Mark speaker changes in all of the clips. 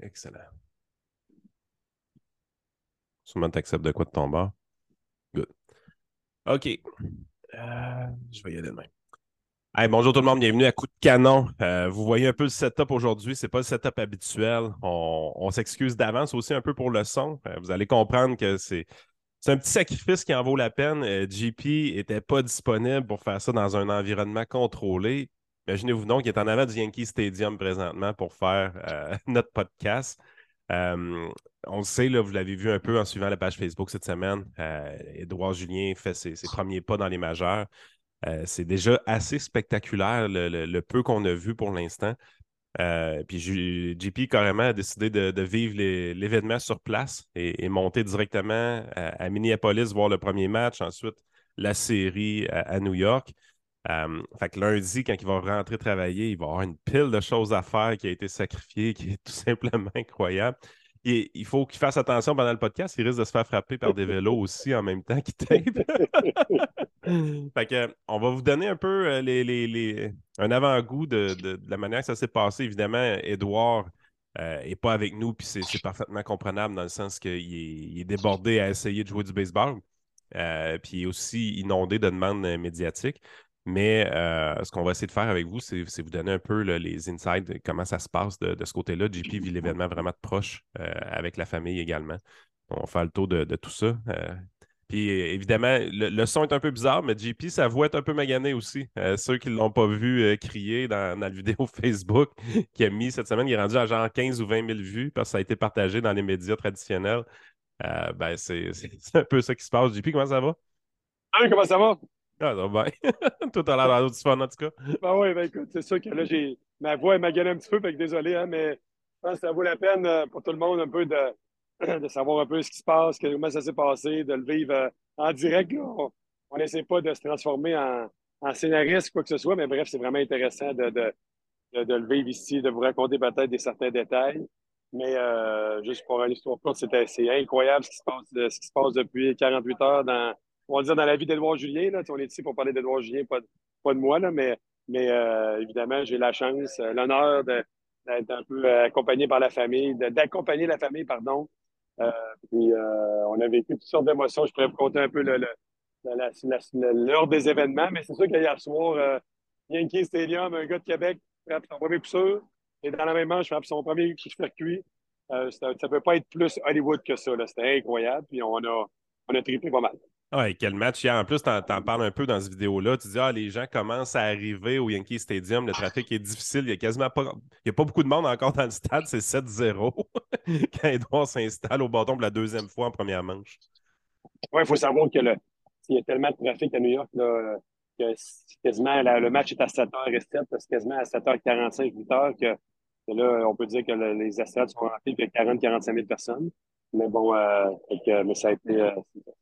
Speaker 1: Excellent. Sûrement tu acceptes de quoi de ton bord. Good. OK. Euh, je vais y aller demain. Hey, bonjour tout le monde, bienvenue à Coup de Canon. Euh, vous voyez un peu le setup aujourd'hui, c'est pas le setup habituel. On, s'excuse d'avance aussi un peu pour le son. Euh, vous allez comprendre que c'est un petit sacrifice qui en vaut la peine. JP n'était pas disponible pour faire ça dans un environnement contrôlé. Imaginez-vous donc qu'il est en avant du Yankee Stadium présentement pour faire euh, notre podcast. Euh, on le sait, là, vous l'avez vu un peu en suivant la page Facebook cette semaine. Edouard euh, Julien fait ses, premiers pas dans les majeurs. c'est déjà assez spectaculaire le, peu qu'on a vu pour l'instant. puis JP carrément a décidé de, vivre l'événement sur place et, monter directement à, Minneapolis voir le premier match, ensuite la série à New York. Euh, fait que lundi, quand il va rentrer travailler, il va avoir une pile de choses à faire qui a été sacrifiée, qui est tout simplement incroyable. Et il faut qu'il fasse attention pendant le podcast, il risque de se faire frapper par des vélos aussi en même temps qu'il tape. fait que, on va vous donner un peu euh, les, un avant-goût de, la manière que ça s'est passé. Évidemment, Edouard n'est euh, pas avec nous, puis c'est parfaitement comprenable dans le sens qu'il est, débordé à essayer de jouer du baseball. puis il est aussi inondé de demandes médiatiques. Mais euh, ce qu'on va essayer de faire avec vous, c'est vous donner un peu les insights comment ça se passe de, ce côté-là. JP vit l'événement vraiment de proche euh, avec la famille également. On va faire le tour de, tout ça. Euh. puis évidemment, le, son est un peu bizarre, mais JP, sa voix est un peu maganée aussi. ceux qui ne l'ont pas vu crier dans, la vidéo Facebook qu'il a mis cette semaine, il est rendu à genre 15 ou 20 000 vues parce que ça a été partagé dans les médias traditionnels. ben, c'est un peu ça qui se passe. JP, comment ça va?
Speaker 2: Ah, comment ça va?
Speaker 1: Ah, ben. Tout à l'heure dans du fun, en tout cas.
Speaker 2: Ben oui, ben écoute, c'est sûr que là, j'ai. Ma voix est maganée un petit peu, fait que désolé, hein, mais je pense que ça vaut la peine euh, pour tout le monde un peu de, de savoir un peu ce qui se passe, comment ça s'est passé, de le vivre euh, en direct. On n'essaie pas de se transformer en, en scénariste, quoi que ce soit, mais bref, c'est vraiment intéressant de, de, de, le vivre ici, de vous raconter peut-être des certains détails. Mais euh, juste pour l'histoire courte, c'est incroyable ce qui, se passe, ce qui se passe depuis 48 heures dans, on va dire, dans la vie d'Edouard Julien. Là, on est ici pour parler d'Edouard Julien, pas, pas, de moi, là, mais, mais euh, évidemment, j'ai la chance, euh, l'honneur d'être un peu euh, accompagné par la famille, d'accompagner la famille, pardon. puis on a vécu toutes sortes d'émotions. Je pourrais vous compter un peu le, l'heure des événements, mais c'est sûr qu'hier soir, Yankee Stadium, un gars de Québec frappe son premier pousseur, et dans la même manche, frappe son premier circuit. Euh, ça ne peut pas être plus Hollywood que ça. C'était incroyable. Puis on a, on a trippé pas mal.
Speaker 1: Ouais, quel match hier. En plus, tu en, parles un peu dans cette vidéo-là. Tu dis, ah, les gens commencent à arriver au Yankee Stadium. Le trafic est difficile. Il y a quasiment pas, il y a pas beaucoup de monde encore dans le stade. C'est 7-0 quand Edouard s'installe au bâton pour la deuxième fois en première manche.
Speaker 2: Oui, il faut savoir que le, il y a tellement de trafic à New York là, que quasiment le match est à 7h07, c'est quasiment à 7h45, 8h que, là, on peut dire que les estrades sont remplis de 40-45 000 personnes. Mais bon, euh, mais ça, a été, euh,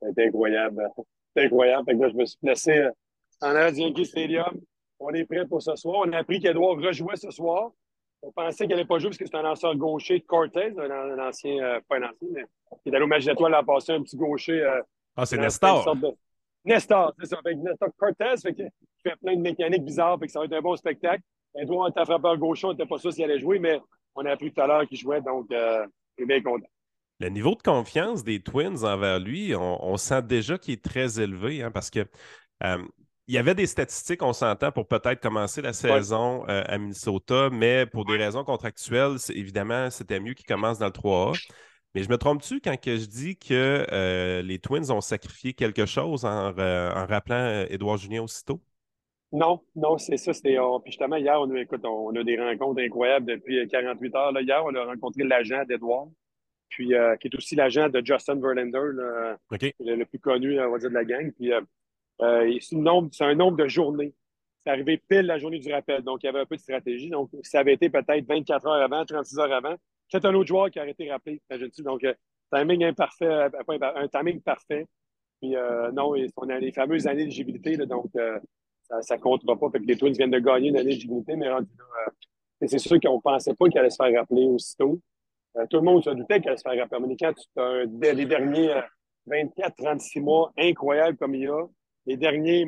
Speaker 2: ça a été incroyable. C'était incroyable. Fait que là, je me suis placé euh, en arrière du Yankee Stadium. On est prêt pour ce soir. On a appris qu'Edouard rejouait ce soir. On pensait qu'il n'allait pas jouer parce que c'est un lanceur gaucher de Cortez, un, ancien, pas un ancien, mais qui est allé au match d'étoiles l'an passé, un petit gaucher.
Speaker 1: Ah, c'est Nestor.
Speaker 2: De... Nestor, c'est ça. Fait que Nestor Cortez, fait que, fait plein de mécaniques bizarres, fait que ça va être un bon spectacle. Edouard était frappeur gaucher, on n'était pas sûr s'il allait jouer, mais on a appris tout à l'heure qu'il jouait, donc je suis bien content
Speaker 1: le niveau de confiance des Twins envers lui, on, sent déjà qu'il est très élevé hein, parce que euh, il y avait des statistiques, on s'entend, pour peut-être commencer la saison euh, à Minnesota, mais pour des raisons contractuelles, évidemment, c'était mieux qu'il commence dans le 3A. Mais je me trompe-tu quand que je dis que euh, les Twins ont sacrifié quelque chose en, rappelant Édouard Julien aussitôt?
Speaker 2: Non, non, c'est ça. C'était, puis justement, hier, on, écoute, on, a des rencontres incroyables depuis 48 heures. Là, hier, on a rencontré l'agent d'Edouard puis euh, qui est aussi l'agent de Justin Verlander, le, plus connu, on va dire, de la gang. Puis euh, euh, c'est, un nombre de journées. C'est arrivé pile la journée du rappel, donc il y avait un peu de stratégie. Donc, ça avait été peut-être 24 heures avant, 36 heures avant. C'est un autre joueur qui a été rappelé, Donc, timing imparfait, un timing parfait. Puis non, on a les fameuses années d'éligibilité, donc ça ne comptera pas. Fait que les Twins viennent de gagner une année d'éligibilité, mais c'est sûr qu'on ne pensait pas qu'il allait se faire rappeler aussitôt. Euh, tout le monde se doutait qu'elle se ferait rappeler. Quand tu derniers 24-36 euh, mois incroyables comme il y a, les, derniers,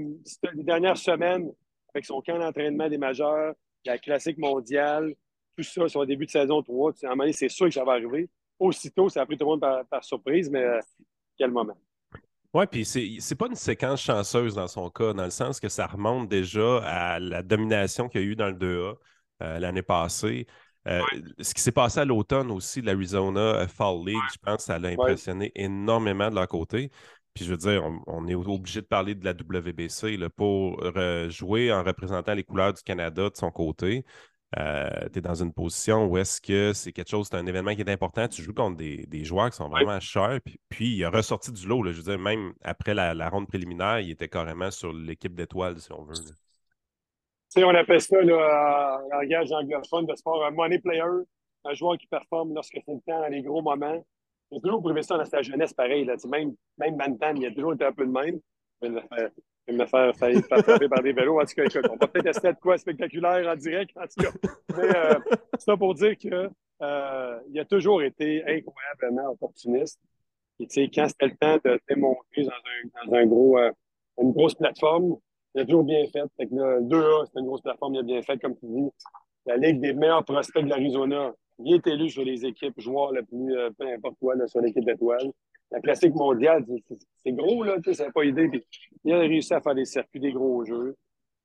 Speaker 2: les dernières semaines avec son camp d'entraînement des majeurs, la classique mondiale, tout ça le début de saison 3. À un moment donné, c'est sûr que ça va arriver. Aussitôt, ça a pris tout le monde par, surprise, mais euh, quel moment.
Speaker 1: Oui, puis c'est pas une séquence chanceuse dans son cas, dans le sens que ça remonte déjà à la domination qu'il y a eu dans le 2A euh, l'année passée. Euh, ce qui s'est passé à l'automne aussi, l'Arizona Fall League, je pense que ça l'a impressionné énormément de leur côté. Puis je veux dire, on, est obligé de parler de la WBC là, pour jouer en représentant les couleurs du Canada de son côté. Euh, tu es dans une position où est-ce que c'est quelque chose, c'est un événement qui est important. Tu joues contre des, joueurs qui sont vraiment chers. Puis, il a ressorti du lot. je veux dire, même après la, ronde préliminaire, il était carrément sur l'équipe d'étoiles, si on veut. Tu
Speaker 2: sais, on appelle ça, là, en langage anglophone de sport, un money player, un joueur qui performe lorsque c'est le temps, dans les gros moments. J'ai toujours prouvé ça dans sa jeunesse, pareil. Là. Même, même Mantan, il a toujours été un peu de même vais me faire, faire, frapper par des vélos. En tout cas, on va peut-être essayer de quoi spectaculaire en direct, en tout cas. Mais euh, c'est ça pour dire qu'il euh, a toujours été incroyablement opportuniste. Et quand c'était le temps de démontrer dans, un, dans un gros, euh, une grosse plateforme, il a toujours bien fait. Fait que là, 2A, c'était une grosse plateforme, il a bien fait, comme tu dis. La Ligue des meilleurs prospects de l'Arizona. Il est élu sur les équipes joueurs le plus, euh, peu importe quoi, là, sur l'équipe d'étoiles la classique mondiale, c'est gros, là, tu sais, c'est pas idée. il a réussi à faire des circuits, des gros jeux.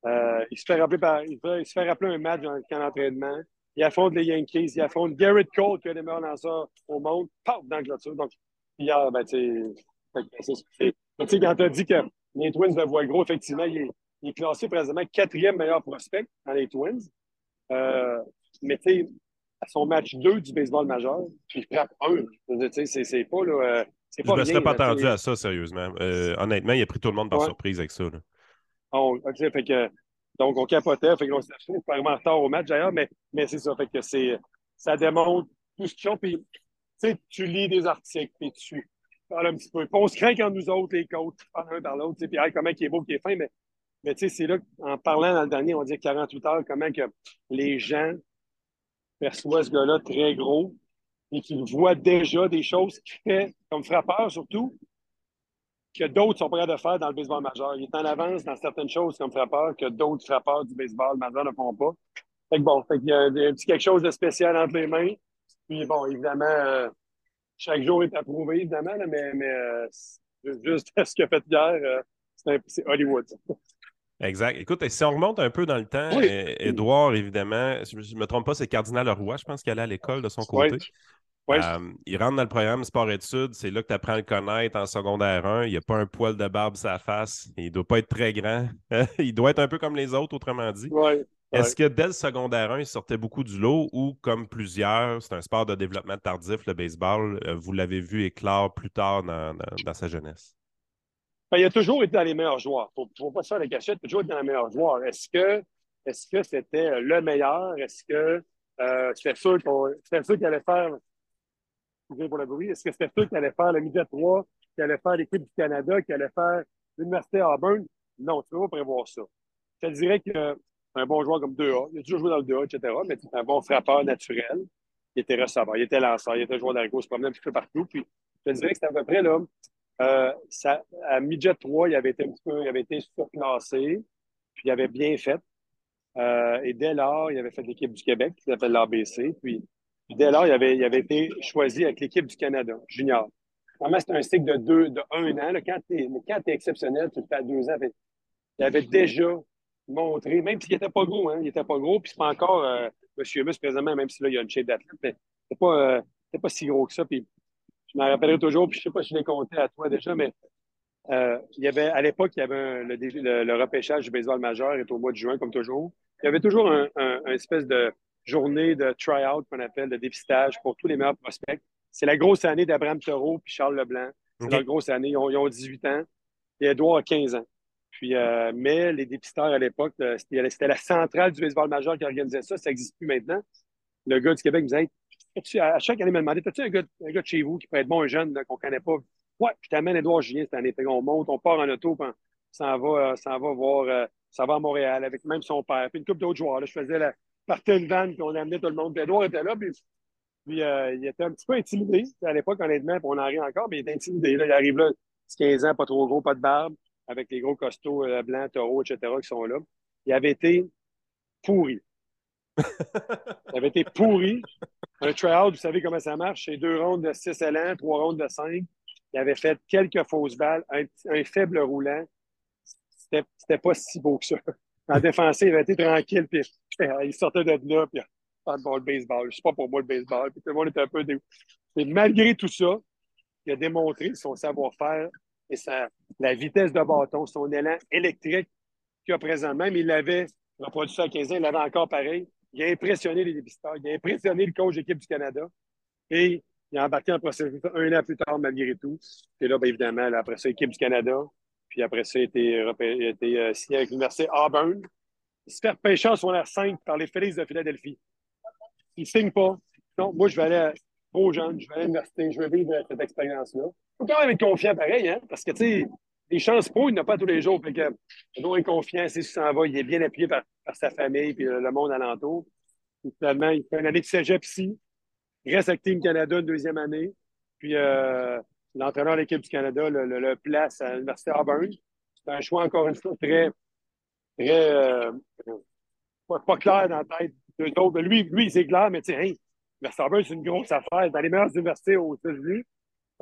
Speaker 2: Euh, il, se fait rappeler par, il, se fait rappeler un match dans le camp d'entraînement. Il affronte les Yankees, il affronte Garrett Cole, qui a les meilleurs lanceurs au monde, paf, dans la clôture. Donc, hier, ben, tu sais, quand tu as dit que les Twins le voient gros, effectivement, il est, il est classé présentement quatrième meilleur prospect dans les Twins. Euh, mais tu sais, à son match 2 du baseball majeur, puis il frappe un. C'est pas là. Euh,
Speaker 1: je ne me serais pas attendu à ça, sérieusement. Euh, honnêtement, il a pris tout le monde par surprise avec ça.
Speaker 2: Oh, fait que, donc, on capotait. Fait qu'on s'est vraiment en retard au match d'ailleurs, mais, mais c'est ça. Fait que ça démontre tout ce qu'ils ont. Puis, tu lis des articles, puis tu un petit peu. On se craint quand nous autres, les coachs, parlent un par l'autre. Puis, comment il est beau, qui est fin. Mais, mais c'est là, en parlant dans le dernier, on dit 48 heures, comment que les gens perçoivent ce gars-là très gros et qu'il voit déjà des choses qu'il fait comme frappeur surtout, que d'autres sont prêts à faire dans le baseball majeur. Il est en avance dans certaines choses comme frappeur que d'autres frappeurs du baseball majeur ne font pas. Fait que bon, fait qu'il y a un, petit quelque chose de spécial entre les mains. Puis bon, évidemment, euh, chaque jour est approuvé, évidemment, mais, mais euh, juste ce qu'il a fait hier, euh, c'est Hollywood.
Speaker 1: Exact. Écoute, si on remonte un peu dans le temps, Edouard, évidemment, je ne me trompe pas, c'est Cardinal Leroy, je pense qu'il allait à l'école de son côté. Euh, il rentre dans le programme sport-études, c'est là que tu apprends à le connaître en secondaire 1. Il n'y a pas un poil de barbe sur sa face. Il ne doit pas être très grand. il doit être un peu comme les autres, autrement dit. Est-ce que dès le secondaire 1, il sortait beaucoup du lot ou, comme plusieurs, c'est un sport de développement tardif, le baseball, euh, vous l'avez vu éclore plus tard dans, sa jeunesse?
Speaker 2: Ben, il a toujours été dans les meilleurs joueurs. Il ne faut pas se faire la cachette, il a toujours été dans les meilleurs joueurs. Est-ce que est-ce que c'était le meilleur? Est-ce que euh, c'était sûr qu'il allait faire pour le bruit. Est-ce que c'était sûr qu'il allait faire le midget 3, qu'il allait faire l'équipe du Canada, qu'il allait faire l'Université Auburn? Non, tu ne peux pas prévoir ça. Je te dirais que c'est un bon joueur comme 2A. Il a toujours joué dans le 2A, etc. Mais c'est un bon frappeur naturel. Il était receveur, il était lanceur, il était joueur d'argot, il se promenait un petit peu partout. Puis je te dirais que c'était à peu près là. Euh, ça, à midget 3, il avait été un petit peu, il avait été surclassé, puis il avait bien fait. Euh, et dès lors, il avait fait l'équipe du Québec, qui s'appelle l'ABC. Puis dès lors, il avait, il avait été choisi avec l'équipe du Canada, junior. Normalement, c'est un cycle de deux, de un an. Quand tu es, exceptionnel, tu le fais à deux ans. Il avait déjà montré, même s'il n'était pas gros, hein, il n'était pas gros, puis c'est pas encore euh, Monsieur Mus présentement, même si là, il y a une shape d'athlète, mais c'est pas, euh, pas si gros que ça. Puis je me rappellerai toujours, puis je sais pas si je l'ai compté à toi déjà, mais euh, il y avait, à l'époque, il y avait le, le, repêchage du baseball majeur est au mois de juin, comme toujours. Il y avait toujours un, un, un espèce de journée de try-out qu'on appelle de dépistage pour tous les meilleurs prospects. C'est la grosse année d'Abraham Thoreau puis Charles Leblanc. C'est la grosse année. Ils ont, 18 ans et Edouard a 15 ans. Euh, mais les dépisteurs à l'époque, euh, c'était la centrale du baseball majeur qui organisait ça. Ça n'existe plus maintenant. Le gars du Québec me disait à chaque année, il me demandait As-tu un gars, un gars de chez vous qui pourrait être bon, un jeune qu'on ne connaît pas? Ouais, je t'amène Edouard Julien cette année. on monte, on part en auto, puis on s'en va, euh, va voir, ça va à Montréal avec même son père. Puis une couple d'autres joueurs. Là, je faisais la, partait une vanne, puis on amenait tout le monde. Edouard était là, puis, il était un petit peu intimidé. À l'époque, honnêtement, puis on en rit encore, mais il était intimidé. Là, il arrive là, 15 ans, pas trop gros, pas de barbe, avec les gros costauds euh, blancs, taureaux, etc., qui sont là. Il avait été pourri. ça avait été pourri. Un tryout, vous savez comment ça marche. C'est deux rondes de 6 élans, trois rondes de 5. Il avait fait quelques fausses balles, un, faible roulant. C'était pas si beau que ça. En défensif, il avait été tranquille, puis il sortait de là, puis pas bon, le baseball. Je sais pas pour moi le baseball. Puis tout le monde était un peu dé... Et malgré tout ça, il a démontré son savoir-faire et sa, la vitesse de bâton, son élan électrique qu'il a présentement. Mais il l'avait reproduit ça à 15 ans, il l'avait encore pareil. Il a impressionné les dépisteurs, il a impressionné le coach d'équipe du Canada. Et il a embarqué en processus un an plus tard, malgré tout. Et là, bien évidemment, après ça, équipe du Canada. Puis après ça, il a été, euh, signé avec l'Université Auburn. Il se fait repêcher en secondaire 5 par les Félix de Philadelphie. Il ne signe pas. Non, moi, je vais aller aux jeunes, je vais aller à l'université, je vais vivre cette expérience-là. Faut quand même être confiant pareil, hein? Parce que, tu sais, les chances pour, il n'a pas tous les jours. Fait que, il être confiant, c'est ce s'en va. Il est bien appuyé par, sa famille et le, monde alentour. finalement, il fait une année de cégep ici. Reste avec Team Canada une deuxième année. Puis, euh, l'entraîneur de l'équipe du Canada le, place à l'Université Auburn. C'est un choix, encore une fois, très, très euh, pas, clair dans la tête d'eux autres. Lui, lui c'est clair, mais tu sais, hey, l'Université Auburn, c'est une grosse affaire. Dans les meilleures universités aux États-Unis,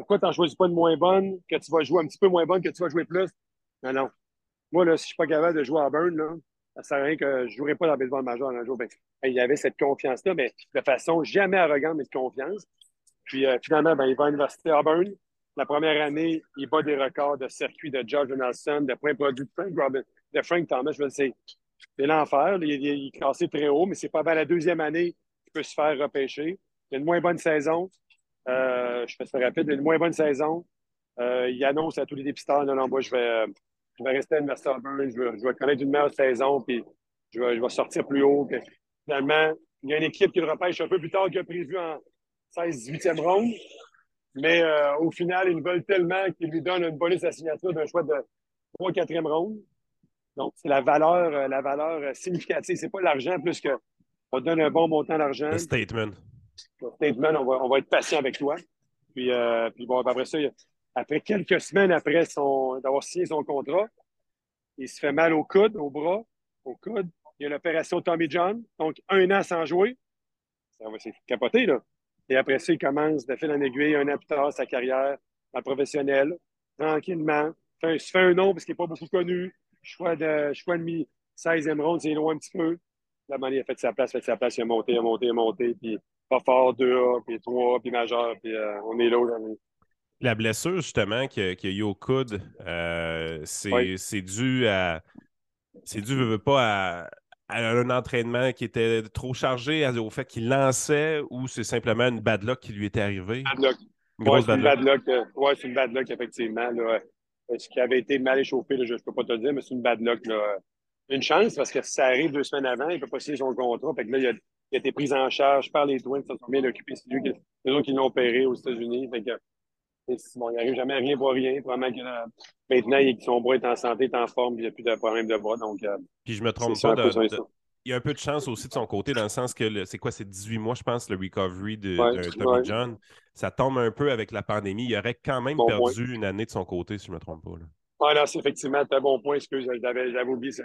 Speaker 2: pourquoi tu n'en choisis pas une moins bonne, que tu vas jouer un petit peu moins bonne, que tu vas jouer plus? Non, non. Moi, là, si je ne suis pas capable de jouer à Auburn, là, ça ne sert à rien que je ne jouerai pas dans le baseball majeur un jour. Ben, il y avait cette confiance-là, mais de façon jamais arrogante, mais de confiance. Puis euh, finalement, ben, il va à l'Université Auburn. La première année, il bat des records de circuit de George Donaldson, de points produits de Frank, Robin, de Frank Thomas. Je veux dire, c'est l'enfer. Il, il, est classé très haut, mais c'est pas avant la deuxième année qu'il peut se faire repêcher. Il a une moins bonne saison. Euh, je fais ça rapide. Une moins bonne saison. Euh, il annonce à tous les dépisteurs non, non, moi, je vais, euh, je vais rester à l'Université Auburn. Je vais, connaître une meilleure saison, puis je vais, sortir plus haut. finalement, il y a une équipe qui le repêche un peu plus tard que prévu en 16-18e ronde. Mais au final, ils veulent tellement qu'ils lui donnent une bonus à signature d'un choix de 3 4e ronde. Donc, c'est la valeur, la valeur significative. C'est pas l'argent plus que on donne un bon montant d'argent.
Speaker 1: Statement.
Speaker 2: On va, on va être patient avec toi. Puis, puis bon, après ça, après quelques semaines après d'avoir signé son contrat, il se fait mal au coude, au bras, au coude. Il y a l'opération Tommy John, donc un an sans jouer. Ça va, capoté, là. Et après ça, il commence de fil en aiguille, un an plus tard, sa carrière en professionnel, tranquillement. il se fait un nom parce qu'il n'est pas beaucoup connu. Choix de, choix de 16e ronde, c'est loin un petit peu. La manière, il a fait sa place, fait sa place, il a monté, il a monté, il a monté, puis pas fort, 2A, puis 3A, puis majeur, puis euh, on est là aujourd'hui.
Speaker 1: La blessure, justement, qu'il y a eu au coude, euh, c'est dû à. C'est dû, pas, à, un entraînement qui était trop chargé au fait qu'il lançait ou c'est simplement une bad luck qui lui était arrivée?
Speaker 2: Bad luck. Oui, c'est une bad luck. Euh, ouais, c'est une bad luck, effectivement. Là. Euh, ce qui avait été mal échauffé, je ne peux pas te le dire, mais c'est une bad luck. Là. Une chance, parce que si ça arrive deux semaines avant, il ne peut pas signer son contrat. Fait que là, il a, il a, été pris en charge par les Twins, ça sont bien occupés. C'est lui qui, qui l'ont opéré aux États-Unis. Fait que, bon, il n'arrive jamais à rien pour rien. Probablement que là, maintenant, son bras est en santé, est en forme, il n'y a plus de problème de bras. Donc, euh,
Speaker 1: Puis je me trompe pas, de, il y a un peu de chance aussi de son côté, dans le sens que c'est quoi, c'est 18 mois, je pense, le recovery de, Tommy John. Ça tombe un peu avec la pandémie. Il aurait quand même perdu une année de son côté, si je ne me trompe pas.
Speaker 2: Oui, c'est effectivement un bon point. Excuse, j'avais oublié ça.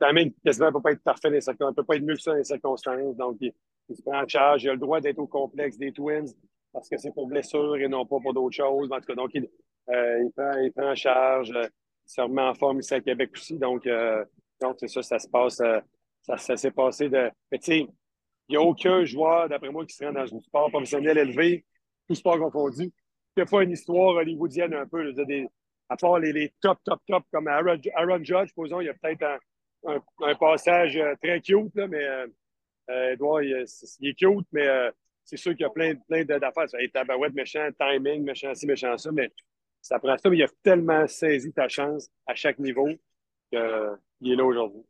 Speaker 2: Tammy, quasiment, ne peut pas être parfait dans circonstances. ne peut pas être mieux dans les circonstances. Donc, il, se prend en charge. Il a le droit d'être au complexe des Twins parce que c'est pour blessure et non pas pour d'autres choses. En tout cas, donc, il, euh, prend, il prend en charge. Euh, il se remet en forme ici à Québec aussi. Donc, euh, donc c'est ça, ça se passe. Ça, s'est passé de. Mais tu sais, il n'y a aucun joueur, d'après moi, qui se rend dans un sport professionnel élevé, tout sport confondu, qui une histoire hollywoodienne un peu. à part les, top, top, top, comme Aaron, Judge, posons, il y a peut-être un, un, passage euh, très cute, là, mais euh, euh, Edouard, il, est cute, mais c'est sûr qu'il y a plein, plein d'affaires. Hey, tabarouette, méchant, timing, méchant ci, méchant ça, mais ça prend ça, mais il a tellement saisi ta chance à chaque niveau qu'il est là aujourd'hui.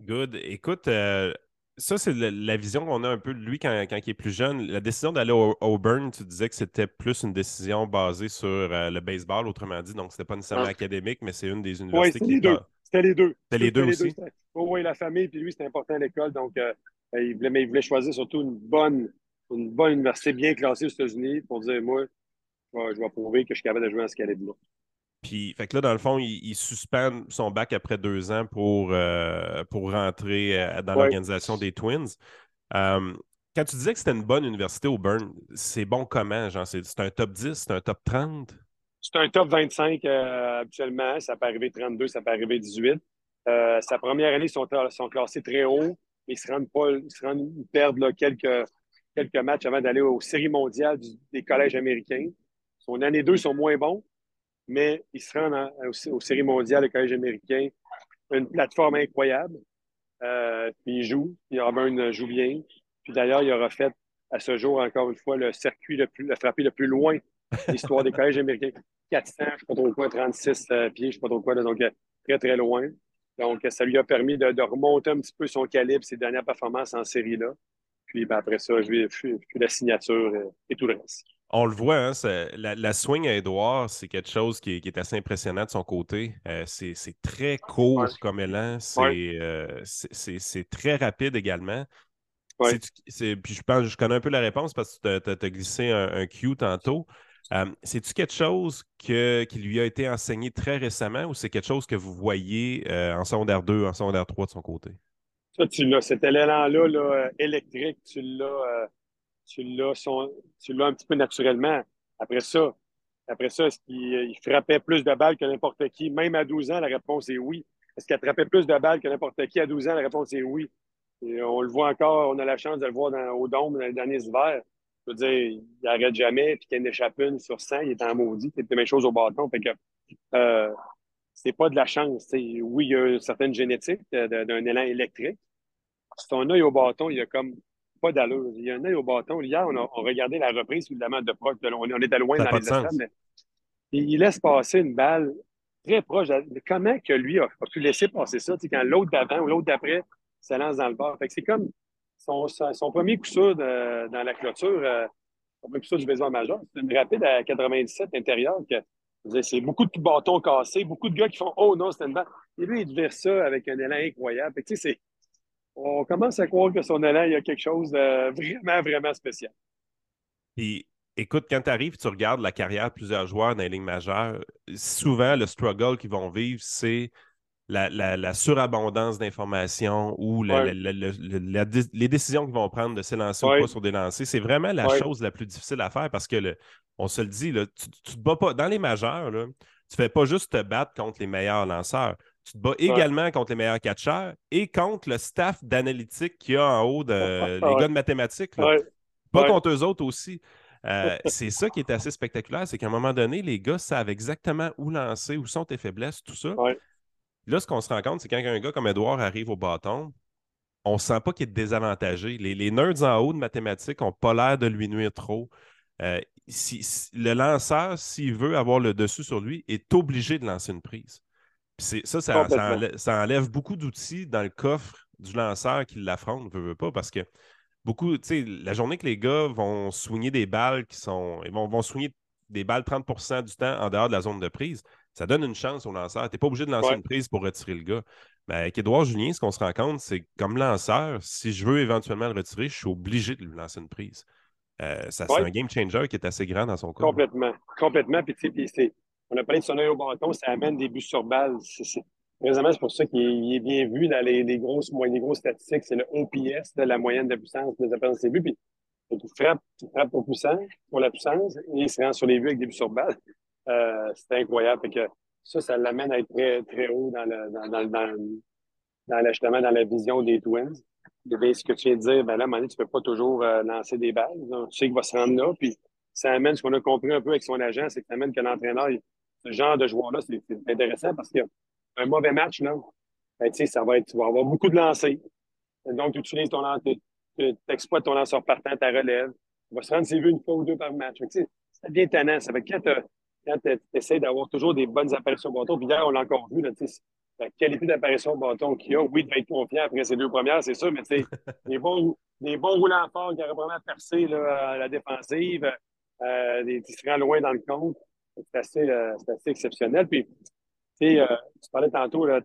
Speaker 1: Good. Écoute, euh, ça, c'est la, vision qu'on a un peu de lui quand, il est plus jeune. La décision d'aller au Auburn, tu disais que c'était plus une décision basée sur euh, le baseball, autrement dit. Donc, c'était pas nécessairement académique, mais c'est une des universités
Speaker 2: qui. Les C'était les deux.
Speaker 1: C'était les deux aussi.
Speaker 2: oui, la famille, puis lui, c'était important à l'école. Donc, euh, il, voulait, mais il voulait choisir surtout une bonne, une bonne université bien classée aux États-Unis pour dire, moi, je vais, prouver que je suis capable de jouer en ce calibre-là.
Speaker 1: Puis, fait que là, dans le fond, il, suspend son bac après deux ans pour, euh, pour rentrer euh, dans l'organisation des Twins. Euh, quand tu disais que c'était une bonne université au Burn, c'est bon comment? Genre, c'est, un top 10, c'est un top 30?
Speaker 2: C'est un top 25 habituellement. Ça peut arriver 32, ça peut arriver 18. sa première année, ils sont, sont classés très haut. Ils se rendent pas, ils se rendent, ils perdent quelques, quelques matchs avant d'aller aux séries mondiales des collèges américains. Son année 2 sont moins bons mais il se rend aux, séries mondiales, le collège américain, une plateforme incroyable. Euh, puis il joue, puis Auburn joue bien. Puis d'ailleurs, il aura fait à ce jour, encore une fois, le circuit le plus le frappé le plus loin l'histoire des collèges américains. 400, je ne sais pas trop quoi, 36 euh, pieds, je ne sais pas trop quoi, donc euh, très, très loin. Donc, ça lui a permis de, remonter un petit peu son calibre, ses dernières performances en série-là. Puis ben, après ça, je lui ai fait la signature et tout le reste
Speaker 1: on le voit, hein, la, swing à Edouard, c'est quelque chose qui est, assez impressionnant de son côté. Euh, c'est très court comme élan, euh, c'est très rapide également. puis je pense, je connais un peu la réponse parce que tu as, glissé un, Q tantôt. Euh, c'est-tu quelque chose que, qui lui a été enseigné très récemment ou c'est quelque chose que vous voyez en secondaire 2, en secondaire 3 de son côté?
Speaker 2: Ça, tu l'as, cet élan-là là, électrique, tu l'as tu l'as, un petit peu naturellement. Après ça, après ça, est-ce qu'il frappait plus de balles que n'importe qui? Même à 12 ans, la réponse est oui. Est-ce qu'il attrapait plus de balles que n'importe qui à 12 ans? La réponse est oui. on le voit encore, on a la chance de le voir au Dôme dans les derniers hivers. Je veux dire, il n'arrête jamais, puis qu'il en échappe une sur 100, il est en maudit. C'est la même chose au bâton. Fait que euh, c'est pas de la chance. Oui, il y a une certaine génétique d'un élan électrique. Son œil au bâton, il a comme pas d'allure. Il y a un œil au bâton. Hier, on a regardé la reprise, évidemment, de proche. on, était loin dans les stades, mais il laisse passer une balle très proche. Comment que lui a, pu laisser passer ça quand l'autre d'avant ou l'autre d'après se lance dans le bord? c'est comme son, premier coup sûr dans la clôture, euh, son premier coup sûr du baseball majeur. C'est une rapide à 97 intérieur c'est beaucoup de bâtons cassés, beaucoup de gars qui font Oh non, c'est une. Et lui, il devait ça avec un élan incroyable. on commence à croire que son élan, il y a quelque chose de vraiment, vraiment spécial.
Speaker 1: Puis, écoute, quand tu arrives, tu regardes la carrière de plusieurs joueurs dans les lignes majeures, souvent, le struggle qu'ils vont vivre, c'est la, surabondance d'informations ou les décisions qu'ils vont prendre de s'élancer ou pas sur des lancers. C'est vraiment la chose la plus difficile à faire parce que, on se le dit, là, tu, tu te bats pas. Dans les majeurs, là, tu fais pas juste te battre contre les meilleurs lanceurs. Tu te bats également contre les meilleurs catcheurs et contre le staff d'analytique qu'il y a en haut, de, les gars de mathématiques. Pas contre eux autres aussi. Euh, c'est ça qui est assez spectaculaire, c'est qu'à un moment donné, les gars savent exactement où lancer, où sont tes faiblesses, tout ça. Là, ce qu'on se rend compte, c'est quand un gars comme Edouard arrive au bâton, on ne sent pas qu'il est désavantagé. Les, nerds en haut de mathématiques n'ont pas l'air de lui nuire trop. Euh, le lanceur, s'il veut avoir le dessus sur lui, est obligé de lancer une prise ça, ça, enlève, beaucoup d'outils dans le coffre du lanceur qui l'affronte, ne veut pas, parce que beaucoup, tu sais, la journée que les gars vont soigner des balles qui sont. Ils vont, vont soigner des balles 30% du temps en dehors de la zone de prise, ça donne une chance au lanceur. Tu n'es pas obligé de lancer une prise pour retirer le gars. Mais avec Edouard Julien, ce qu'on se rend compte, c'est que comme lanceur, si je veux éventuellement le retirer, je suis obligé de lui lancer une prise. Euh, ça, C'est un game changer qui est assez grand dans son cas.
Speaker 2: Complètement. Complètement. Puis, c'est on a parlé de son œil au bâton, ça amène des buts sur balle. Présentement, c'est pour ça qu'il est bien vu dans les, grosses, les grosses statistiques. C'est le OPS, de la moyenne de puissance des appels ses buts. Puis, il frappe, il frappe pour, puissance, pour la puissance et il se rend sur les buts avec des buts sur balle. Euh, c'est incroyable. que ça, ça l'amène à être très, très haut dans, le, dans, dans, dans, dans la vision des Twins. Et ce que tu viens de dire, ben là, à un moment donné, tu ne peux pas toujours euh, lancer des balles. tu sais qu'il va se rendre là. Puis ça amène ce qu'on a compris un peu avec son agent, c'est que ça amène que l'entraîneur, ce genre de joueur-là, c'est intéressant parce qu'il un mauvais match, là, ben, ça va être, tu vas avoir beaucoup de lancers. Donc, tu utilises ton lanceur, tu exploites ton lanceur partant, ta relève. Tu vas se rendre vu une fois ou deux par match. C'est bien tannant. Ça tu essaies d'avoir toujours des bonnes apparitions au bâton, puis hier, on l'a encore vu, là, la qualité d'apparition au bâton qu'il a, oui, il devait être confiant après ces deux premières, c'est sûr, mais des bons, des bons roulants forts qui auraient vraiment percé là, la défensive, euh, des, loin dans le compte. C'est assez, euh, assez, exceptionnel. Puis, tu euh, tu parlais tantôt, là,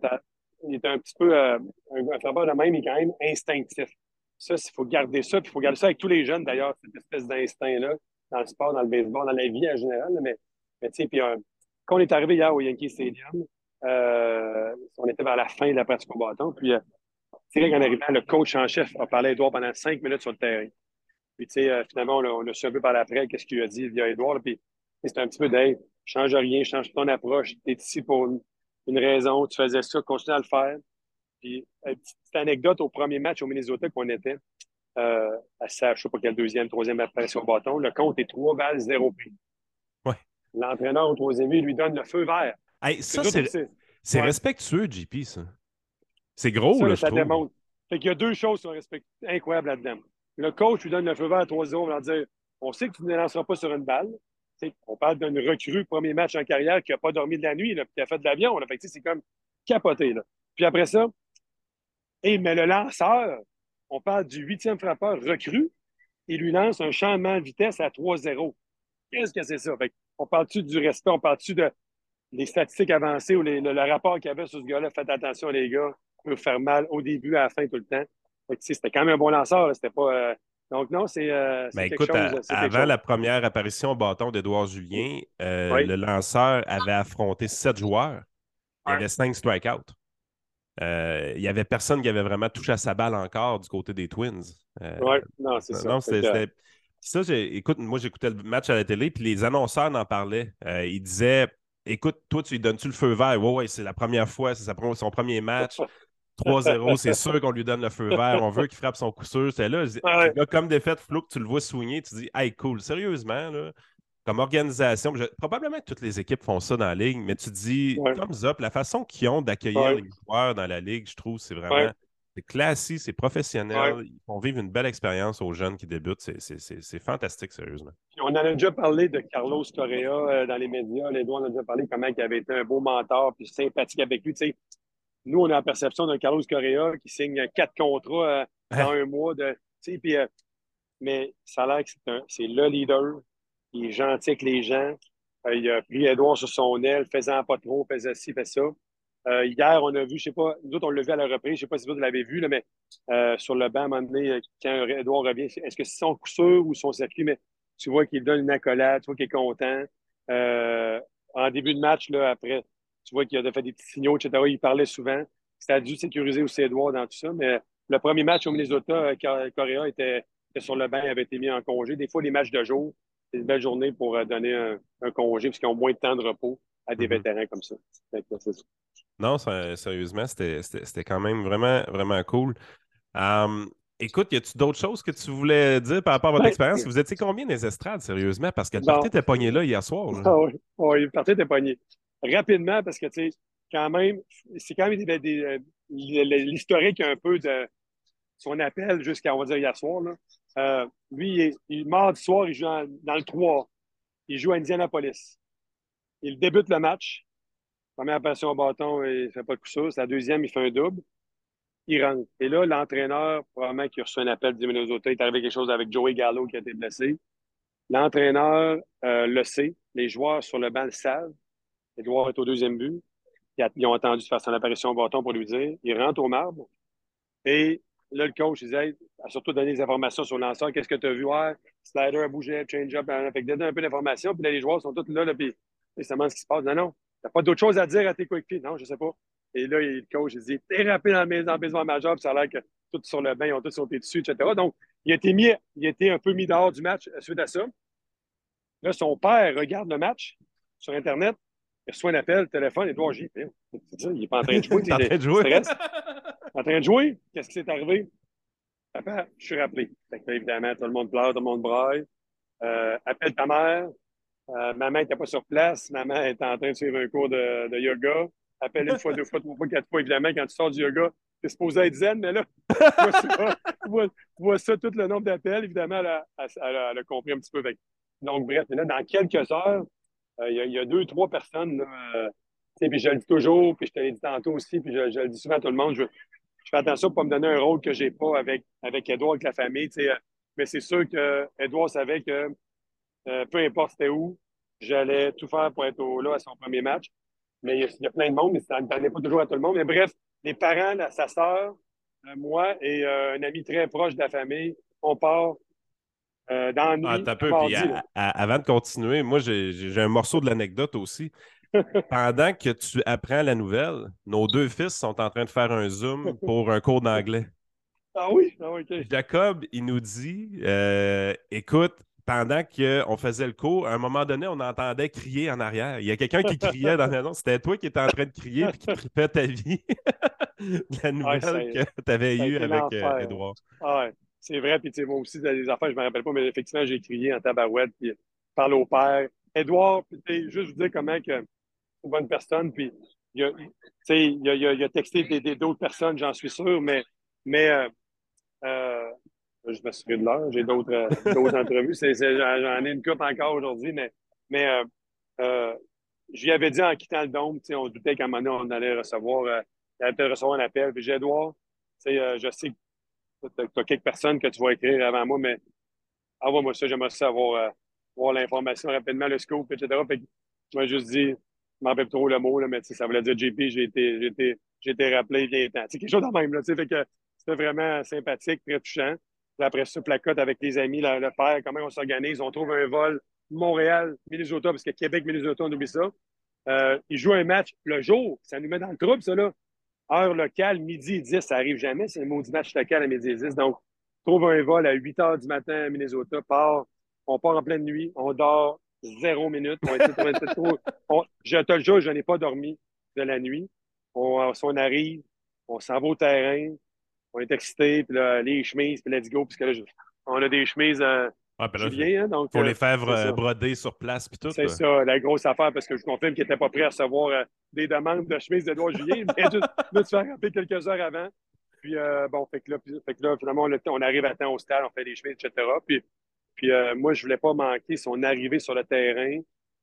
Speaker 2: il est un petit peu, euh, un, frappeur de même, il est quand même instinctif. Ça, il faut garder ça, puis il faut garder ça avec tous les jeunes, d'ailleurs, cette espèce d'instinct-là, dans le sport, dans le baseball, dans la vie en général. mais, mais tu sais, puis quand on est arrivé hier au Yankee Stadium, euh, on était vers la fin de la pratique au bâton. Puis, euh, vrai qu'en arrivant, le coach en chef a parlé à Edouard pendant cinq minutes sur le terrain. Puis, tu sais, euh, finalement, on a, on su un peu par l'après qu'est-ce qu'il a dit via Edouard. Puis, c'était un petit peu d'hey, change rien, change ton approche. Tu es ici pour une, raison, tu faisais ça, continue à le faire. Puis, petite anecdote au premier match au Minnesota qu'on était, euh, à sa, je sais pas quelle deuxième, troisième apparition au bâton, le compte est trois balles, zéro prix. L'entraîneur au troisième lui donne le feu vert.
Speaker 1: Hey, ça, c'est respectueux, JP, ça. C'est gros, là, je
Speaker 2: ça
Speaker 1: trouve.
Speaker 2: Démontre. Fait qu'il y a deux choses qui sont incroyables là-dedans. Le coach lui donne le feu vert à 3-0, on va dire on sait que tu ne lanceras pas sur une balle. on parle d'un recrue, premier match en carrière, qui n'a pas dormi de la nuit, là, qui a fait de l'avion. C'est comme capoté. Là. Puis après ça, mais le lanceur, on parle du huitième frappeur recru, il lui lance un changement de vitesse à 3-0. Qu'est-ce que c'est ça? On parle-tu du respect, on parle-tu de les statistiques avancées ou le, rapport qu'il y avait sur ce gars-là? Faites attention, les gars, peut faire mal au début, à la fin, tout le temps. C'était quand même un bon lanceur. C'était pas. Euh, donc, non, c'est. Euh,
Speaker 1: ben, écoute, avant la première apparition au bâton d'Edouard Julien, euh, le lanceur avait affronté sept joueurs. Il y avait cinq strikeouts. Euh, il n'y avait personne qui avait vraiment touché à sa balle encore du côté des Twins.
Speaker 2: oui, non, c'est ça. Non, c'était.
Speaker 1: Ça, écoute, moi, j'écoutais le match à la télé, puis les annonceurs en parlaient. ils disaient Écoute, toi, tu lui donnes-tu le feu vert? Oui, ouais, c'est la première fois, c'est son premier match. 3-0, c'est sûr qu'on lui donne le feu vert. On veut qu'il frappe son coup sûr. C'est là, comme défaite, flou, que tu le vois soigner, tu dis, hey, cool, sérieusement, là, comme organisation, probablement que toutes les équipes font ça dans la ligue, mais tu dis, comme Zop, la façon qu'ils ont d'accueillir les joueurs dans la ligue, je trouve, c'est vraiment. C'est classique, c'est professionnel. Ils font vivre une belle expérience aux jeunes qui débutent. C'est fantastique, sérieusement.
Speaker 2: on en a déjà parlé de Carlos Correa euh, dans les médias. Les doigts, on a déjà parlé comment il avait été un beau mentor puis sympathique avec lui. Nous, on a la perception d'un Carlos Correa qui signe quatre contrats euh, dans un mois. De, puis, euh, mais ça a l'air que c'est le leader. Il est gentil avec les gens. Il a pris Edouard sur son aile, faisant pas trop, faisait ci, fait ça. Hier, on a vu, je sais pas, nous autres, on l'a vu à la reprise, je sais pas si vous l'avez vu, là, mais sur le banc, à un moment donné, quand Edouard revient, est-ce que c'est son coup sûr ou son circuit, mais tu vois qu'il donne une accolade, tu vois qu'il est content. en début de match, là, après, tu vois qu'il a fait des petits signaux, etc. Il parlait souvent. Ça a dû sécuriser aussi Edouard dans tout ça. Mais le premier match au Minnesota, euh, Correa était, sur le banc, il avait été mis en congé. Des fois, les matchs de jour, c'est une belle journée pour euh, donner un, congé parce qu'ils ont moins de temps de repos à des mm-hmm. vétérans comme ça.
Speaker 1: Non, sérieusement, c'était quand même vraiment, vraiment cool. Hum, écoute, y a-tu d'autres choses que tu voulais dire par rapport à votre ben, expérience? Vous étiez combien des estrades, sérieusement? Parce que le parti était pogné là hier soir.
Speaker 2: Ah oui, oui, le parti était pogné rapidement parce que, tu sais, quand même, c'est quand même euh, l'historique un peu de son appel jusqu'à, on va dire, hier soir. Là. Euh, lui, il, mardi soir, il joue dans le 3. Il joue à Indianapolis. Il débute le match. Première passion au bâton, il ne fait pas de coup sûr. La deuxième, il fait un double. Il rentre. Et là, l'entraîneur, probablement qu'il a reçu un appel du Minnesota, il est arrivé quelque chose avec Joey Gallo qui a été blessé. L'entraîneur euh, le sait. Les joueurs sur le banc le savent. Edouard est au deuxième but. Ils ont attendu de faire son apparition au bâton pour lui dire. Il rentre au marbre. Et là, le coach, il dit a surtout donné des informations sur lanceur. Qu'est-ce que tu as vu? Ouais, slider a bougé, change-up. Hein, fait donner un peu d'informations. Puis là, les joueurs sont tous là, là puis c'est ce qui se passe. Non, non. T'as pas d'autre chose à dire à tes coéquipiers? Non, je sais pas. Et là, le coach, il dit T'es rappelé dans le, dans le majeur, puis ça a l'air que tout sur le banc, ils ont tous sauté dessus, etc. Donc, il a été mis, il a été un peu mis dehors du match suite à ça. Là, son père regarde le match sur Internet il reçoit un appel, téléphone, Edouard J. Il n'est pas en train de jouer.
Speaker 1: il est en train de jouer.
Speaker 2: en train de jouer. Qu'est-ce qui s'est arrivé? Papa, je suis rappelé. évidemment, tout le monde pleure, tout le monde braille. Euh, appelle ta mère. Euh, maman n'était pas sur place. Maman est en train de suivre un cours de, de yoga. Appelle une fois, deux fois, trois fois, quatre fois. Évidemment, quand tu sors du yoga, tu es supposé être zen, mais là, tu, vois, ça, tout le nombre d'appels. Évidemment, elle a, elle, a, compris un petit peu. Donc, bref, là, dans quelques heures, euh, il y, a deux, trois personnes, euh, puis je le dis toujours, puis je te l'ai dit tantôt aussi, puis je, le dis souvent à tout le monde, je, fais attention pour pas me donner un rôle que j'ai pas avec, avec Edouard, avec la famille, euh, mais c'est sûr que Edouard savait que peu importe c'était où, j'allais tout faire pour être là à son premier match. Mais il y, a, plein de monde, mais ça ne donnait pas toujours à tout le monde. Mais bref, les parents, sa sœur, moi et un ami très proche de la famille, on part euh, dans
Speaker 1: ah, peu. avant de continuer, moi, j'ai un morceau de l'anecdote aussi. pendant que tu apprends la nouvelle, nos deux fils sont en train de faire un Zoom pour un cours d'anglais.
Speaker 2: Ah oui? Ah, OK.
Speaker 1: Jacob, il nous dit euh, écoute, pendant qu'on faisait le cours, à un moment donné, on entendait crier en arrière. Il y a quelqu'un qui criait dans la maison. C'était toi qui étais en train de crier et qui tripait ta vie. la nouvelle que tu avais eue avec euh, Edouard.
Speaker 2: Ah ouais, c'est vrai. Puis, moi aussi, des affaires, je ne me rappelle pas, mais effectivement, j'ai crié en tabarouette. Puis, parle au père. Edouard, puis, juste vous dire comment que une bonne personne. Puis, il a, il a, il a texté d'autres personnes, j'en suis sûr, mais, mais euh, euh, je me souviens de l'heure, j'ai d'autres euh, entrevues. J'en ai une coupe encore aujourd'hui, mais, mais euh, euh, je lui avais dit en quittant le dôme, on se doutait qu'à un moment donné, on allait recevoir, allait recevoir un appel. Puis j'ai Edouard, je sais que tu as, quelques personnes que tu vas écrire avant moi, mais envoie-moi ça, j'aimerais ça avoir, avoir l'information rapidement, le scoop, etc. Que je m'ai juste dit, je m'en rappelle trop le mot, là, mais ça voulait dire JP, j'ai été, été, été, rappelé a temps. C'est quelque chose de même. Là, fait que c'était vraiment sympathique, très touchant. Après ça, placote avec les amis, le, père, comment on s'organise. On trouve un vol Montréal, Minnesota, parce que Québec, Minnesota, on oublie ça. Euh, ils jouent un match le jour. Ça nous met dans le trouble, ça, là. Heure locale, midi 10, ça arrive jamais. C'est un maudit match local à midi 10. Donc, trouve un vol à 8 h du matin à Minnesota, part, on part en pleine nuit, on dort zéro minute. On, je te le jure, je n'ai pas dormi de la nuit. On, on arrive, on s'en va au terrain, on est excités, puis là, les chemises, puis let's go, puisque là, on a des chemises euh,
Speaker 1: ouais, Julien, hein, donc, Pour les euh, faire euh, broder sur place, puis tout.
Speaker 2: C'est ça, la grosse affaire, parce que je confirme qu'il n'était pas prêt à recevoir euh, des demandes de chemises d'Edouard Julien, mais juste de se faire rappeler quelques heures avant. Puis, bon, fait que, là, fait que là, finalement, on, arrive à temps au stade, on fait des chemises, etc. Puis, puis moi, je ne voulais pas manquer son arrivée sur le terrain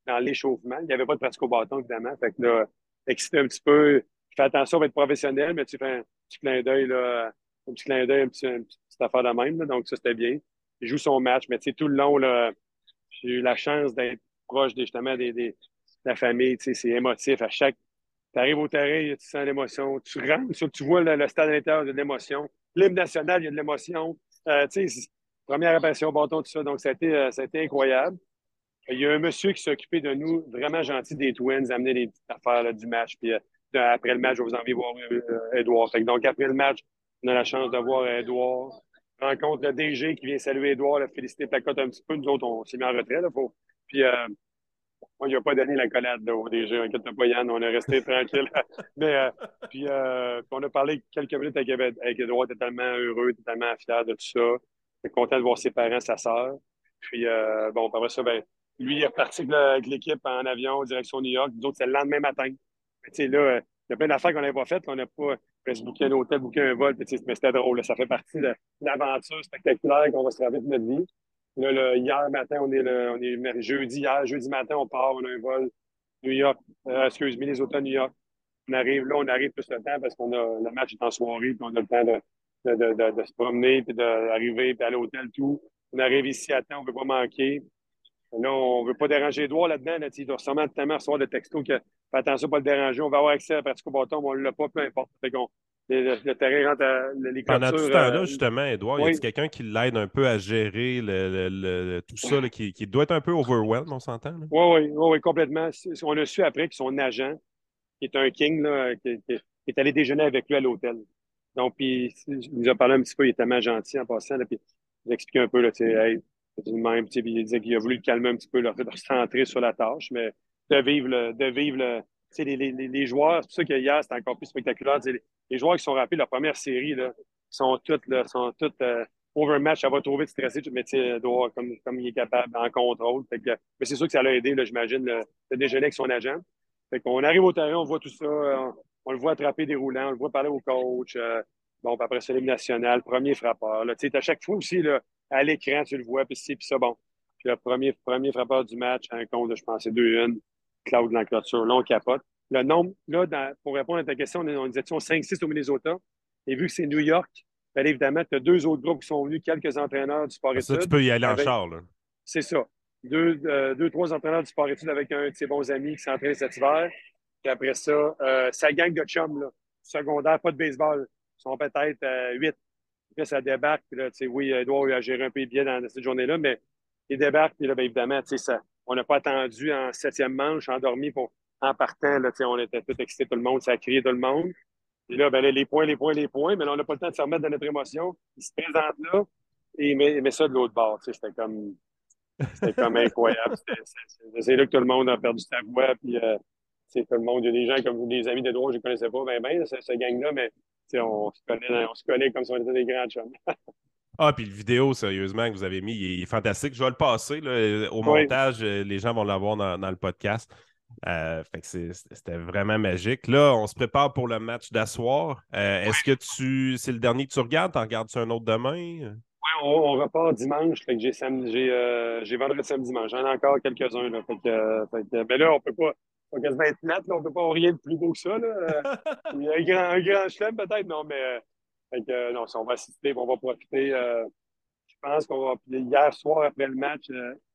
Speaker 2: dans l'échauffement. Il n'y avait pas de pratique au bâton, évidemment. Fait que là, excité un petit peu. Je fais attention à être professionnel, mais tu fais un petit clin d'œil, là, un petit clin d'œil, un petit, une petite affaire de même. donc, ça, c'était bien. Il joue son match, mais tout le long, là, j'ai eu la chance d'être proche justement des, des, de la famille. C'est émotif. À chaque. Tu arrives au terrain, tu sens l'émotion. Tu rentres, tu vois le, stade à l'intérieur, il y a de l'émotion. L'hymne national, il y a de l'émotion. Euh, première au bâton, tout ça. Donc, ça a été, euh, ça a été incroyable. Il y a un monsieur qui s'est occupé de nous, vraiment gentil des Twins, amener des petites affaires du match. Puis euh, après le match, je vais vous envoyer voir Edouard. donc, après le match, on a la chance de voir Edouard. Rencontre le DG qui vient saluer Edouard, le féliciter Placote un petit peu. Nous autres, on s'est mis en retrait. Là, faut... Puis, euh, moi, il n'a pas donné la collade au DG. Inquiète pas, Yann. On est resté tranquille. Mais, euh, puis, euh, on a parlé quelques minutes avec, avec Edouard. tellement heureux, tellement fier de tout ça. Content de voir ses parents, sa sœur. Puis, euh, bon, après ça, ben, lui, il est reparti avec l'équipe en avion, direction New York. Nous autres, c'est le lendemain matin. Mais, tu sais, là, il y a plein d'affaires qu'on n'avait pas faites. On n'a pas se booker un hôtel, booker un vol. mais c'était drôle. Ça fait partie de l'aventure spectaculaire qu'on va se rappeler de notre vie. Là, hier matin, on est, le, on est jeudi. Hier, jeudi matin, on part, on a un vol New York, euh, excuse-moi, les New York. On arrive là, on arrive plus le temps parce qu'on a le match est en soirée, puis on a le temps de, de, de, se promener, puis d'arriver, puis à l'hôtel, tout. On arrive ici à temps, on ne veut pas manquer. Là, on ne veut pas déranger Edouard là-dedans. Là, il doit sûrement tellement recevoir de textos que fais attention pas le déranger. On va avoir accès à la pratique au bâton, mais on ne l'a pas, peu importe. Fait qu'on, le, le, terrain rentre à les
Speaker 1: Pendant tout ce temps-là, euh, justement, Edouard, il y a quelqu'un qui l'aide un peu à gérer le, tout ça, qui, qui, doit être un peu overwhelmed, on s'entend?
Speaker 2: Oui, oui, oui, complètement. On a su après que son agent, qui est un king, là, qui, est allé déjeuner avec lui à l'hôtel. Donc, puis, il nous a parlé un petit peu, il est tellement gentil en passant, là, puis il a expliqué un peu, là, tu sais, hey, même, il disait qu'il a voulu le calmer un petit peu, le recentrer sur la tâche, mais de vivre le, de vivre le, les, les, les, joueurs, c'est pour ça qu'hier, c'était encore plus spectaculaire. Les, joueurs qui sont rappelés leur première série, là, sont toutes, là, sont toutes euh, overmatch, ça va trouver de stresser, mais doit, comme, comme il est capable en contrôle. Fait que, mais c'est sûr que ça l'a aidé, j'imagine, le, le, déjeuner avec son agent. Fait qu'on arrive au terrain, on voit tout ça, on, le voit attraper des roulants, on le voit parler au coach. Euh, bon, après ça, l'équipe nationale, premier frappeur. Là, à chaque fois aussi, là, à l'écran, tu le vois, puis c'est, puis ça, bon. Puis le premier, premier frappeur du match, un compte je pense, c'est 2-1, Claude dans la clôture. Là, on capote. Le nombre, là, pour répondre à ta question, on, on disait 5-6 au Minnesota. Et vu que c'est New York, bien évidemment, tu as deux autres groupes qui sont venus, quelques entraîneurs du sport études.
Speaker 1: Ça, tu peux y aller en char, là.
Speaker 2: C'est ça. Deux, euh, deux, trois entraîneurs du sport études avec un de ses bons amis qui s'entraîne cet hiver. Puis après ça, euh, sa gang de chums, là, secondaire, pas de baseball. Ils sont peut-être euh, huit. Puis ça débarque. Puis là, oui, Edouard a géré un peu bien dans cette journée-là, mais il débarque. Puis là, bien évidemment, ça, on n'a pas attendu en septième manche, endormi pour en partant, là, on était tout excités, tout le monde, ça a crié tout le monde. Et là, ben, les points, les points, les points, mais là, on n'a pas le temps de se remettre de notre émotion. Il se présente là et il met, ça de l'autre bord. C'était comme, comme incroyable. C'est là que tout le monde a perdu sa voix. Puis, euh, tout le monde, il y a des gens comme des amis de droit, je ne connaissais pas bien, ben, ce, gang-là, mais on se, connaît, on se connaît comme si on était des grands chums.
Speaker 1: Ah, puis le vidéo, sérieusement, que vous avez mis, il est fantastique. Je vais le passer. Là, au montage, euh, les gens vont l'avoir dans, dans, le podcast. Euh, fait que c'était vraiment magique. Là, on se prépare pour le match d'asseoir. Euh, est-ce que tu c'est le dernier que tu regardes? T'en regardes-tu un autre demain?
Speaker 2: Oui, on, repart dimanche. Fait que j'ai euh, vendredi samedi dimanche. J'en ai encore quelques-uns. Là, fait que, mais là, on peut pas. On peut quasiment être net, là, on peut pas avoir rien de plus beau que ça. Là. Il y a un grand, un grand chelem, peut-être, non, mais fait que, non, si on va assister, on va profiter. je pense qu'on va. Hier soir, après le match,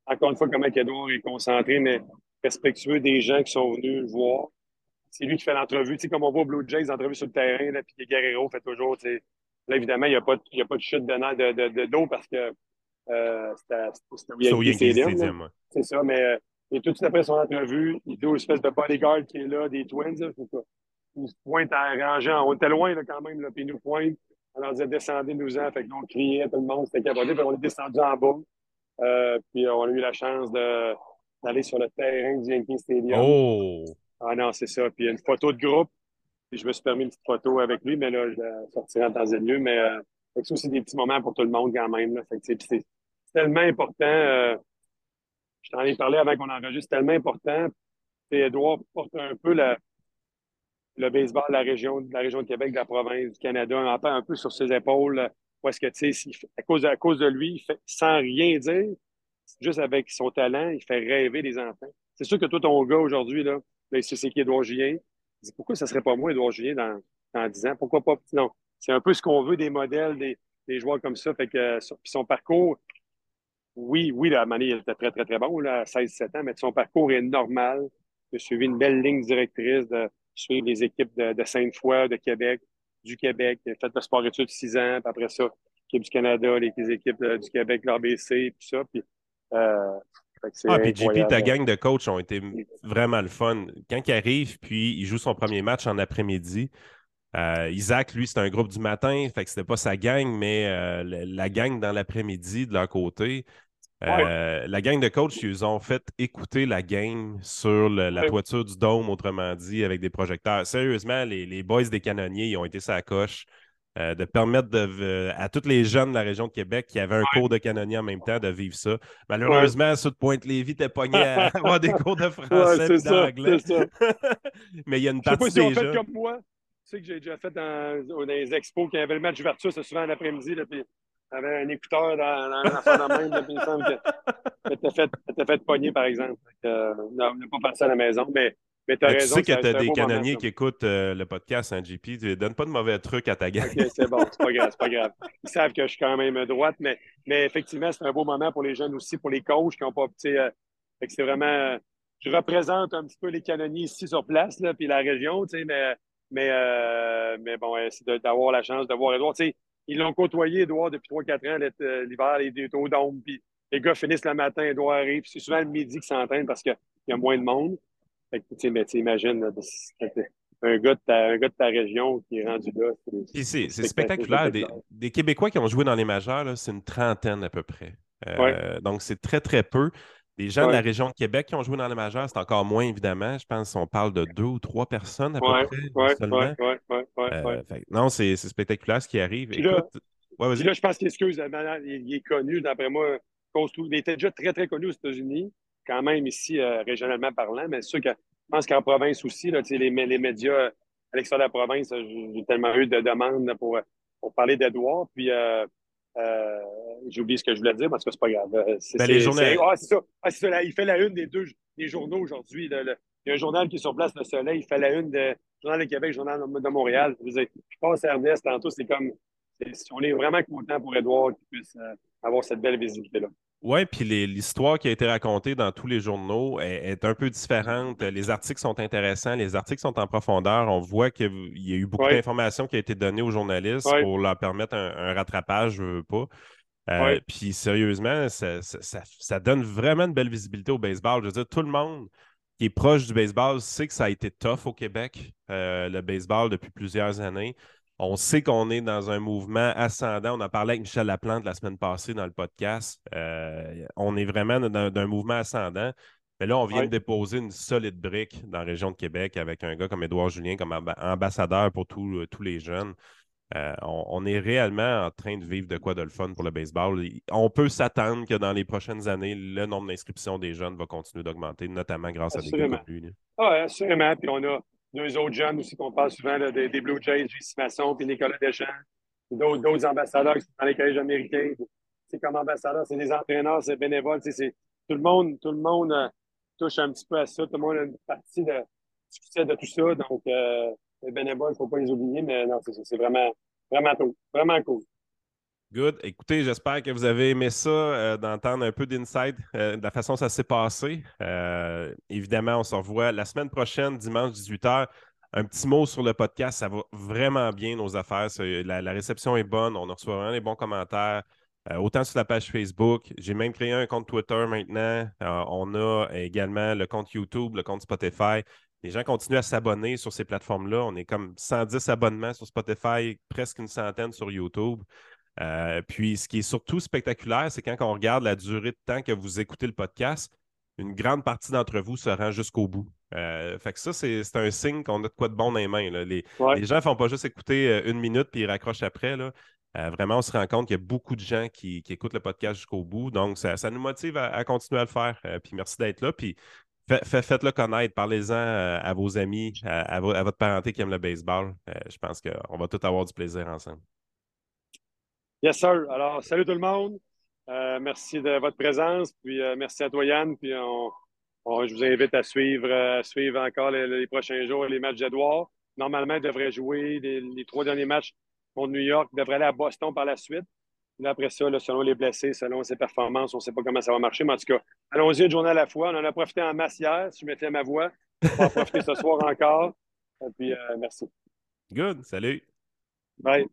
Speaker 2: encore une fois, comment Edouard est concentré, mais respectueux des gens qui sont venus le voir. C'est lui qui fait l'entrevue. Tu sais, comme on voit Blue Jays, l'entrevue sur le terrain, là, puis Guerrero fait toujours, tu sais, là, évidemment, il n'y a, pas, a pas de chute de, de, de, d'eau parce que euh, c'était au Yankee Stadium. C'est ça, mais euh, et tout de suite après son entrevue, il dit une espèce de bodyguard qui est là, des Twins, là, il se pointe à ranger. On était loin là, quand même, là, puis il nous pointe. On leur disait descendez-nous-en. Fait qu'on criait, tout le monde, c'était capoté. Puis on est descendu en bas. Euh, puis on a eu la chance d'aller sur le terrain du Yankee Stadium.
Speaker 1: Oh!
Speaker 2: Ah non, c'est ça. Puis il y a une photo de groupe. Puis je me suis permis une petite photo avec lui, mais là, je la sortirai en temps et lieu. Mais euh, c'est aussi des petits moments pour tout le monde quand même. Là. c'est tellement important. Euh, je t'en ai parlé avant qu'on enregistre. C'est tellement important. Et Edouard porte un peu la, le baseball de la région, de la région de Québec, de la province du Canada, un un peu sur ses épaules. Où est-ce que, tu sais, à cause, à cause de lui, il fait, sans rien dire, juste avec son talent, il fait rêver les enfants. C'est sûr que toi, ton gars aujourd'hui, là, là c'est qui Edouard Julien. Dis, pourquoi ça serait pas moi, Edouard Julien, dans, dans 10 ans? Pourquoi pas? Non. C'est un peu ce qu'on veut des modèles, des, des, joueurs comme ça. Fait que son parcours, oui, oui, la manière, il était très, très, très bon, là, à 16-17 ans, mais son parcours est normal. Il a suivi une belle ligne directrice de suivre les équipes de, de Sainte-Foy, de Québec, du Québec. Fait le sport études 6 ans, puis après ça, l'équipe du Canada, les, équipes euh, du Québec, l'ABC, puis ça. Puis
Speaker 1: euh, ah, puis JP, ta gang de coachs ont été vraiment le fun. Quand il arrive, puis il joue son premier match en après-midi, euh, Isaac, lui, c'était un groupe du matin, fait que c'était pas sa gang, mais euh, la gang dans l'après-midi de leur côté. La gang de coachs, ils ont fait écouter la game sur la toiture du dôme, autrement dit, avec des projecteurs. Sérieusement, les, les boys des canonniers, ils ont été sa coche. Euh, de permettre à tous les jeunes de la région de Québec qui avaient un cours de canonnier en même temps de vivre ça. Malheureusement, ouais. de Pointe-Lévis t'es pogné à avoir des cours de français et d'anglais. Mais il y a une partie
Speaker 2: des
Speaker 1: jeunes...
Speaker 2: comme moi. Tu sais que j'ai déjà fait dans, dans, les expos qui avaient le match d'ouverture, c'est souvent l'après-midi, puis avait un écouteur dans, dans la fin de même, puis il me semble que t'as fait, fait pogner, par exemple. Euh, on n'a pas passé à la maison, mais tu
Speaker 1: sais que tu as des canonniers qui écoutent euh, le podcast, hein, JP. Tu ne donnes pas de mauvais trucs à ta gang.
Speaker 2: OK, c'est bon, c'est pas grave, c'est pas grave. Ils savent que je suis quand même droite, mais, mais effectivement, c'est un beau moment pour les jeunes aussi, pour les coachs qui n'ont pas. Euh, c'est vraiment. Je représente un petit peu les canonniers ici sur place, là, puis la région, mais, mais, euh, mais bon, c'est d'avoir la chance de voir Edouard. Ils l'ont côtoyé, Edouard, depuis 3-4 ans, l'hiver, il est au dôme, puis les gars finissent le matin, Edouard arrive. C'est souvent le midi qu'ils s'entraînent parce qu'il y a moins de monde. Fait que, mais tu imagines, un gars, de ta, un gars de ta région qui est rendu là.
Speaker 1: C'est spectaculaire. Des, des, Québécois qui ont joué dans les majeurs, c'est une trentaine à peu près. Euh, donc, c'est très, très peu. Les gens de la région de Québec qui ont joué dans les majeurs, c'est encore moins, évidemment. Je pense qu'on parle de deux ou trois personnes à peu près seulement. Euh, non, c'est spectaculaire ce qui arrive.
Speaker 2: là, là, je pense qu'il excuse, il est connu, d'après moi, il était déjà très, très connu aux États-Unis quand même ici, euh, régionalement parlant, mais c'est sûr que je pense qu'en province aussi, là, les, les médias à l'extérieur de la province, j'ai tellement eu de demandes pour, pour parler d'Edouard. Puis euh, euh, j'ai oublié ce que je voulais dire parce que c'est pas grave. C'est,
Speaker 1: ben, les journaux.
Speaker 2: Ah, c'est ça. Ah, c'est ça. Il fait la une des deux des journaux aujourd'hui. Il y a un journal qui est sur place, Le Soleil. Il fait la une de Journal de Québec, Journal de Montréal. Je, je pense à Ernest tantôt. C'est comme. on est vraiment content pour Edouard qu'il puisse avoir cette belle visibilité-là.
Speaker 1: Oui, puis l'histoire qui a été racontée dans tous les journaux est, un peu différente. Les articles sont intéressants, les articles sont en profondeur. On voit qu'il y a eu beaucoup d'informations qui ont été données aux journalistes pour leur permettre un, rattrapage, je veux pas. Euh, puis sérieusement, ça, donne vraiment une belle visibilité au baseball. Je veux dire, tout le monde qui est proche du baseball sait que ça a été tough au Québec, le baseball, depuis plusieurs années. On sait qu'on est dans un mouvement ascendant. On a parlé avec Michel Laplante la semaine passée dans le podcast. on est vraiment dans un mouvement ascendant. Mais là, on vient de déposer une solide brique dans la région de Québec avec un gars comme Édouard Julien comme ambassadeur pour tous les jeunes. Euh, on, est réellement en train de vivre de quoi de le fun pour le baseball. On peut s'attendre que dans les prochaines années, le nombre d'inscriptions des jeunes va continuer d'augmenter, notamment grâce à des gars comme lui.
Speaker 2: Ah, assurément. Puis on a deux autres jeunes aussi qu'on parle souvent, des, Blue Jays, J.C. Masson, puis Nicolas Deschamps, d'autres ambassadeurs qui sont dans les collèges américains. C'est comme ambassadeurs, c'est des entraîneurs, c'est bénévoles. C'est, tout le monde, tout le monde euh, touche un petit peu à ça. Tout le monde a une partie de succès de tout ça. Donc, euh, les bénévoles, il ne faut pas les oublier, mais non, c'est vraiment, vraiment cool. Vraiment cool.
Speaker 1: Good. Écoutez, j'espère que vous avez aimé ça, euh, d'entendre un peu d'insight euh, de la façon dont ça s'est passé. Euh, évidemment, on se revoit la semaine prochaine, dimanche 18h. Un petit mot sur le podcast, ça va vraiment bien nos affaires. La, la, réception est bonne, on reçoit vraiment les bons commentaires. autant sur la page Facebook, j'ai même créé un compte Twitter maintenant. on a également le compte YouTube, le compte Spotify. Les gens continuent à s'abonner sur ces plateformes-là. On est comme 110 abonnements sur Spotify, presque une centaine sur YouTube. Euh, puis, ce qui est surtout spectaculaire, c'est quand on regarde la durée de temps que vous écoutez le podcast, une grande partie d'entre vous se rend jusqu'au bout. Euh, fait que ça, c'est un signe qu'on a de quoi de bon dans les mains. Les, gens ne font pas juste écouter euh, une minute puis ils raccrochent après. Là. vraiment, on se rend compte qu'il y a beaucoup de gens qui, écoutent le podcast jusqu'au bout. Donc, ça, nous motive à, à, continuer à le faire. puis merci d'être là. Puis Faites-le connaître, parlez-en à vos amis, à, votre parenté qui aime le baseball. Je pense qu'on va tous avoir du plaisir ensemble.
Speaker 2: Yes, sir. Alors, salut tout le monde. Euh, merci de votre présence. Puis merci à toi, Yann. Puis je vous invite à suivre, suivre encore les, prochains jours les matchs d'Edouard. Normalement, il devrait jouer les, les, trois derniers matchs contre New York. Il devrait aller à Boston par la suite après ça, selon les blessés, selon ses performances, on ne sait pas comment ça va marcher. Mais en tout cas, allons-y une journée à la fois. On en a profité en masse hier, si je mettais ma voix. On va en profiter ce soir encore. Et puis, euh, merci.
Speaker 1: Good. Salut.
Speaker 2: Bye.